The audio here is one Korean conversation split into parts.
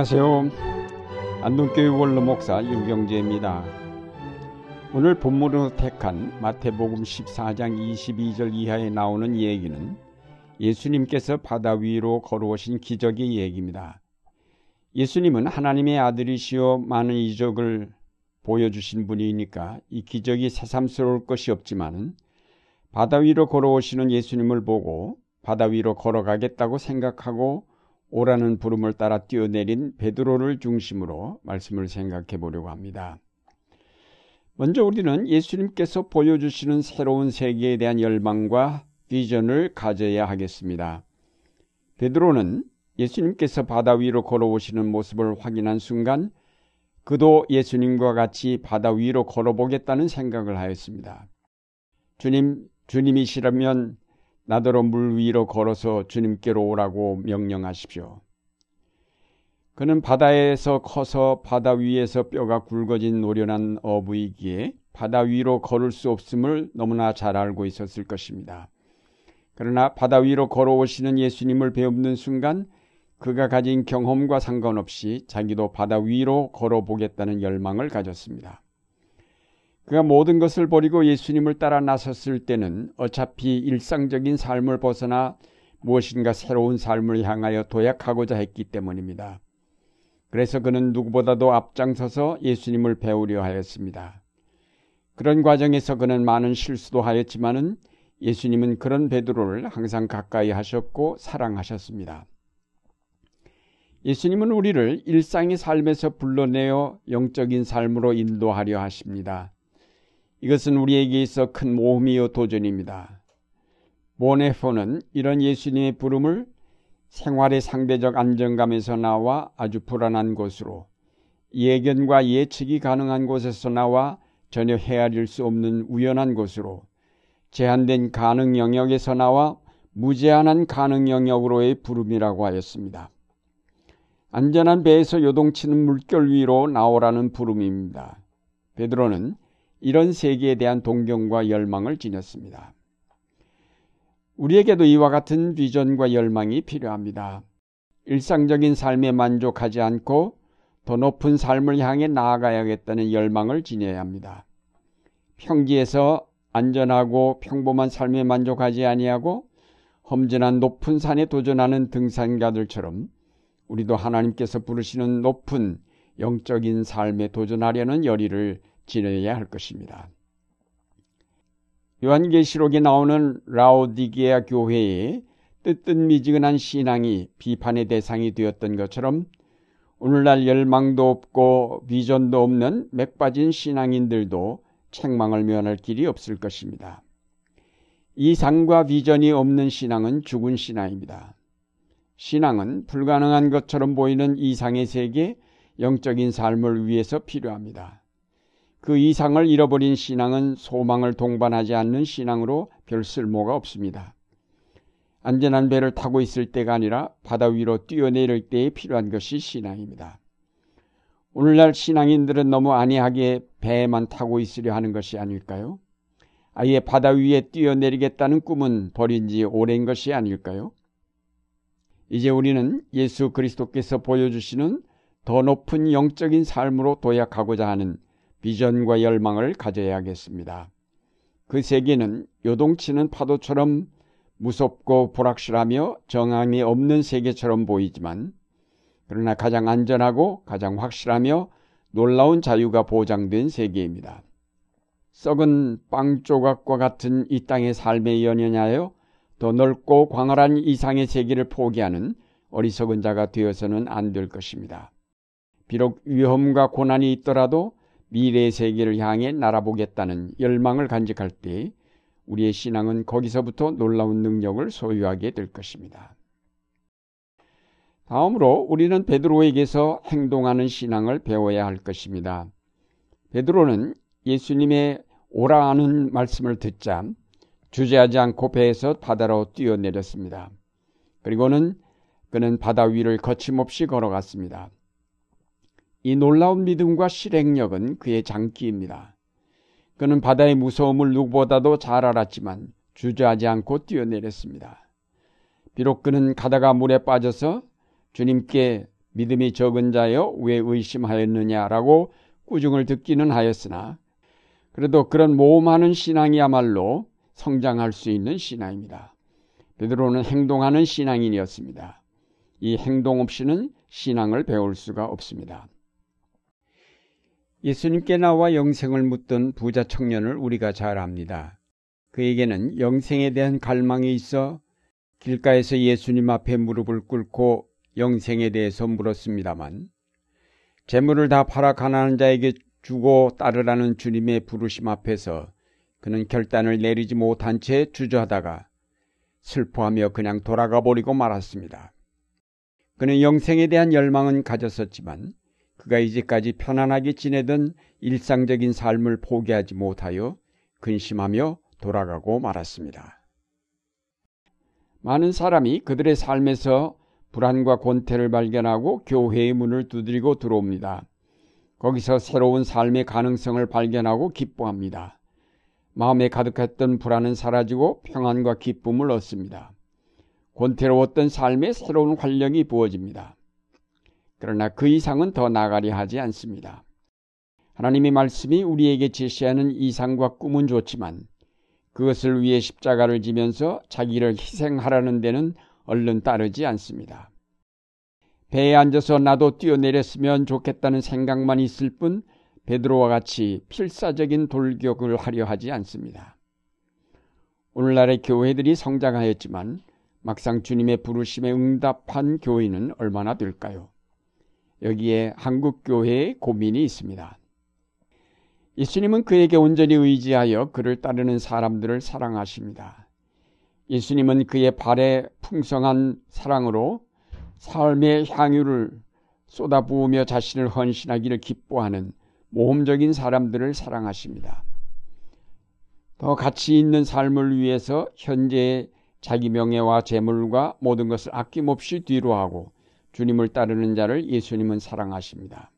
안녕하세요. 안동교회 원로 목사 유경재입니다. 오늘 본문으로 택한 마태복음 14장 22절 이하에 나오는 얘기는 예수님께서 바다 위로 걸어오신 기적의 얘기입니다. 예수님은 하나님의 아들이시여 많은 이적을 보여주신 분이니까 이 기적이 새삼스러울 것이 없지만 바다 위로 걸어오시는 예수님을 보고 바다 위로 걸어가겠다고 생각하고 오라는 부름을 따라 뛰어내린 베드로를 중심으로 말씀을 생각해 보려고 합니다. 먼저 우리는 예수님께서 보여주시는 새로운 세계에 대한 열망과 비전을 가져야 하겠습니다. 베드로는 예수님께서 바다 위로 걸어오시는 모습을 확인한 순간 그도 예수님과 같이 바다 위로 걸어보겠다는 생각을 하였습니다. 주님, 주님이시라면 나더러 물 위로 걸어서 주님께로 오라고 명령하십시오. 그는 바다에서 커서 바다 위에서 뼈가 굵어진 노련한 어부이기에 바다 위로 걸을 수 없음을 너무나 잘 알고 있었을 것입니다. 그러나 바다 위로 걸어오시는 예수님을 배우는 순간 그가 가진 경험과 상관없이 자기도 바다 위로 걸어보겠다는 열망을 가졌습니다. 그가 모든 것을 버리고 예수님을 따라 나섰을 때는 어차피 일상적인 삶을 벗어나 무엇인가 새로운 삶을 향하여 도약하고자 했기 때문입니다. 그래서 그는 누구보다도 앞장서서 예수님을 배우려 하였습니다. 그런 과정에서 그는 많은 실수도 하였지만은 예수님은 그런 베드로를 항상 가까이 하셨고 사랑하셨습니다. 예수님은 우리를 일상의 삶에서 불러내어 영적인 삶으로 인도하려 하십니다. 이것은 우리에게 있어 큰 모험이요 도전입니다. 모네포는 이런 예수님의 부름을 생활의 상대적 안정감에서 나와 아주 불안한 곳으로 예견과 예측이 가능한 곳에서 나와 전혀 헤아릴 수 없는 우연한 곳으로 제한된 가능 영역에서 나와 무제한한 가능 영역으로의 부름이라고 하였습니다. 안전한 배에서 요동치는 물결 위로 나오라는 부름입니다. 베드로는 이런 세계에 대한 동경과 열망을 지녔습니다. 우리에게도 이와 같은 비전과 열망이 필요합니다. 일상적인 삶에 만족하지 않고 더 높은 삶을 향해 나아가야겠다는 열망을 지녀야 합니다. 평지에서 안전하고 평범한 삶에 만족하지 아니하고 험진한 높은 산에 도전하는 등산가들처럼 우리도 하나님께서 부르시는 높은 영적인 삶에 도전하려는 열의를 지내야 할 것입니다. 요한계시록에 나오는 라오디게아 교회의 뜨뜻미지근한 신앙이 비판의 대상이 되었던 것처럼 오늘날 열망도 없고 비전도 없는 맥빠진 신앙인들도 책망을 면할 길이 없을 것입니다. 이상과 비전이 없는 신앙은 죽은 신앙입니다. 신앙은 불가능한 것처럼 보이는 이상의 세계, 영적인 삶을 위해서 필요합니다. 그 이상을 잃어버린 신앙은 소망을 동반하지 않는 신앙으로 별 쓸모가 없습니다. 안전한 배를 타고 있을 때가 아니라 바다 위로 뛰어내릴 때에 필요한 것이 신앙입니다. 오늘날 신앙인들은 너무 안이하게 배에만 타고 있으려 하는 것이 아닐까요? 아예 바다 위에 뛰어내리겠다는 꿈은 버린 지 오랜 것이 아닐까요? 이제 우리는 예수 그리스도께서 보여주시는 더 높은 영적인 삶으로 도약하고자 하는 비전과 열망을 가져야겠습니다. 그 세계는 요동치는 파도처럼 무섭고 불확실하며 정함이 없는 세계처럼 보이지만 그러나 가장 안전하고 가장 확실하며 놀라운 자유가 보장된 세계입니다. 썩은 빵 조각과 같은 이 땅의 삶에 연연하여 더 넓고 광활한 이상의 세계를 포기하는 어리석은 자가 되어서는 안 될 것입니다. 비록 위험과 고난이 있더라도 미래의 세계를 향해 날아보겠다는 열망을 간직할 때 우리의 신앙은 거기서부터 놀라운 능력을 소유하게 될 것입니다. 다음으로 우리는 베드로에게서 행동하는 신앙을 배워야 할 것입니다. 베드로는 예수님의 오라 하는 말씀을 듣자 주저하지 않고 배에서 바다로 뛰어내렸습니다. 그리고는 그는 바다 위를 거침없이 걸어갔습니다. 이 놀라운 믿음과 실행력은 그의 장기입니다. 그는 바다의 무서움을 누구보다도 잘 알았지만 주저하지 않고 뛰어내렸습니다. 비록 그는 가다가 물에 빠져서 주님께 믿음이 적은 자여 왜 의심하였느냐라고 꾸중을 듣기는 하였으나 그래도 그런 모험하는 신앙이야말로 성장할 수 있는 신앙입니다. 베드로는 행동하는 신앙인이었습니다. 이 행동 없이는 신앙을 배울 수가 없습니다. 예수님께 나와 영생을 묻던 부자 청년을 우리가 잘 압니다. 그에게는 영생에 대한 갈망이 있어 길가에서 예수님 앞에 무릎을 꿇고 영생에 대해서 물었습니다만 재물을 다 팔아 가난한 자에게 주고 따르라는 주님의 부르심 앞에서 그는 결단을 내리지 못한 채 주저하다가 슬퍼하며 그냥 돌아가 버리고 말았습니다. 그는 영생에 대한 열망은 가졌었지만 그가 이제까지 편안하게 지내던 일상적인 삶을 포기하지 못하여 근심하며 돌아가고 말았습니다. 많은 사람이 그들의 삶에서 불안과 권태를 발견하고 교회의 문을 두드리고 들어옵니다. 거기서 새로운 삶의 가능성을 발견하고 기뻐합니다. 마음에 가득했던 불안은 사라지고 평안과 기쁨을 얻습니다. 권태로웠던 삶에 새로운 활력이 부어집니다. 그러나 그 이상은 더 나가려 하지 않습니다. 하나님의 말씀이 우리에게 제시하는 이상과 꿈은 좋지만 그것을 위해 십자가를 지면서 자기를 희생하라는 데는 얼른 따르지 않습니다. 배에 앉아서 나도 뛰어내렸으면 좋겠다는 생각만 있을 뿐 베드로와 같이 필사적인 돌격을 하려 하지 않습니다. 오늘날의 교회들이 성장하였지만 막상 주님의 부르심에 응답한 교회는 얼마나 될까요? 여기에 한국 교회의 고민이 있습니다. 예수님은 그에게 온전히 의지하여 그를 따르는 사람들을 사랑하십니다. 예수님은 그의 발에 풍성한 사랑으로 삶의 향유를 쏟아부으며 자신을 헌신하기를 기뻐하는 모험적인 사람들을 사랑하십니다. 더 가치 있는 삶을 위해서 현재의 자기 명예와 재물과 모든 것을 아낌없이 뒤로하고 주님을 따르는 자를 예수님은 사랑하십니다.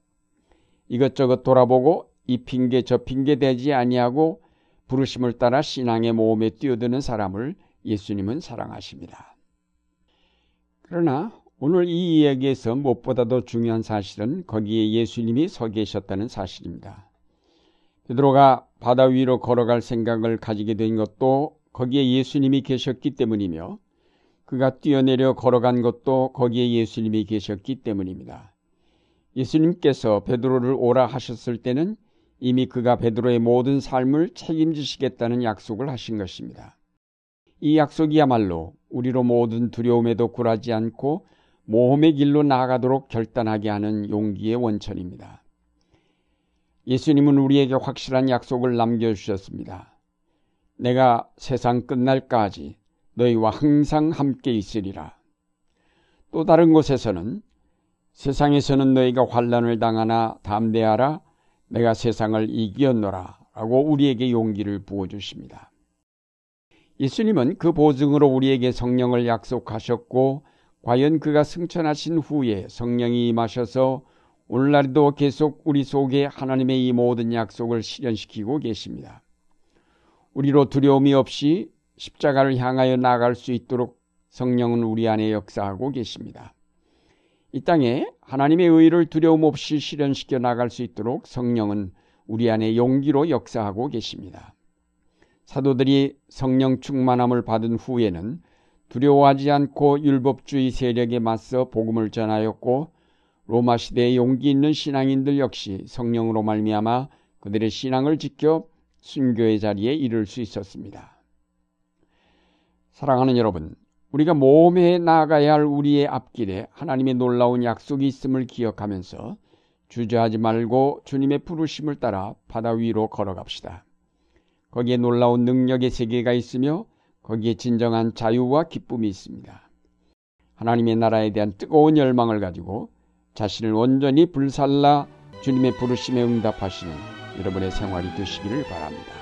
이것저것 돌아보고 이 핑계 저 핑계 대지 아니하고 부르심을 따라 신앙의 모험에 뛰어드는 사람을 예수님은 사랑하십니다. 그러나 오늘 이 이야기에서 무엇보다도 중요한 사실은 거기에 예수님이 서 계셨다는 사실입니다. 베드로가 바다 위로 걸어갈 생각을 가지게 된 것도 거기에 예수님이 계셨기 때문이며 그가 뛰어내려 걸어간 것도 거기에 예수님이 계셨기 때문입니다. 예수님께서 베드로를 오라 하셨을 때는 이미 그가 베드로의 모든 삶을 책임지시겠다는 약속을 하신 것입니다. 이 약속이야말로 우리로 모든 두려움에도 굴하지 않고 모험의 길로 나아가도록 결단하게 하는 용기의 원천입니다. 예수님은 우리에게 확실한 약속을 남겨주셨습니다. 내가 세상 끝날까지 너희와 항상 함께 있으리라. 또 다른 곳에서는 세상에서는 너희가 환란을 당하나 담대하라 내가 세상을 이기었노라 라고 우리에게 용기를 부어 주십니다. 예수님은 그 보증으로 우리에게 성령을 약속하셨고 과연 그가 승천하신 후에 성령이 임하셔서 오늘날도 계속 우리 속에 하나님의 이 모든 약속을 실현시키고 계십니다. 우리로 두려움이 없이 십자가를 향하여 나아갈 수 있도록 성령은 우리 안에 역사하고 계십니다. 이 땅에 하나님의 의를 두려움 없이 실현시켜 나갈 수 있도록 성령은 우리 안에 용기로 역사하고 계십니다. 사도들이 성령 충만함을 받은 후에는 두려워하지 않고 율법주의 세력에 맞서 복음을 전하였고 로마 시대의 용기 있는 신앙인들 역시 성령으로 말미암아 그들의 신앙을 지켜 순교의 자리에 이를 수 있었습니다. 사랑하는 여러분, 우리가 모험에 나아가야 할 우리의 앞길에 하나님의 놀라운 약속이 있음을 기억하면서 주저하지 말고 주님의 부르심을 따라 바다 위로 걸어갑시다. 거기에 놀라운 능력의 세계가 있으며 거기에 진정한 자유와 기쁨이 있습니다. 하나님의 나라에 대한 뜨거운 열망을 가지고 자신을 온전히 불살라 주님의 부르심에 응답하시는 여러분의 생활이 되시기를 바랍니다.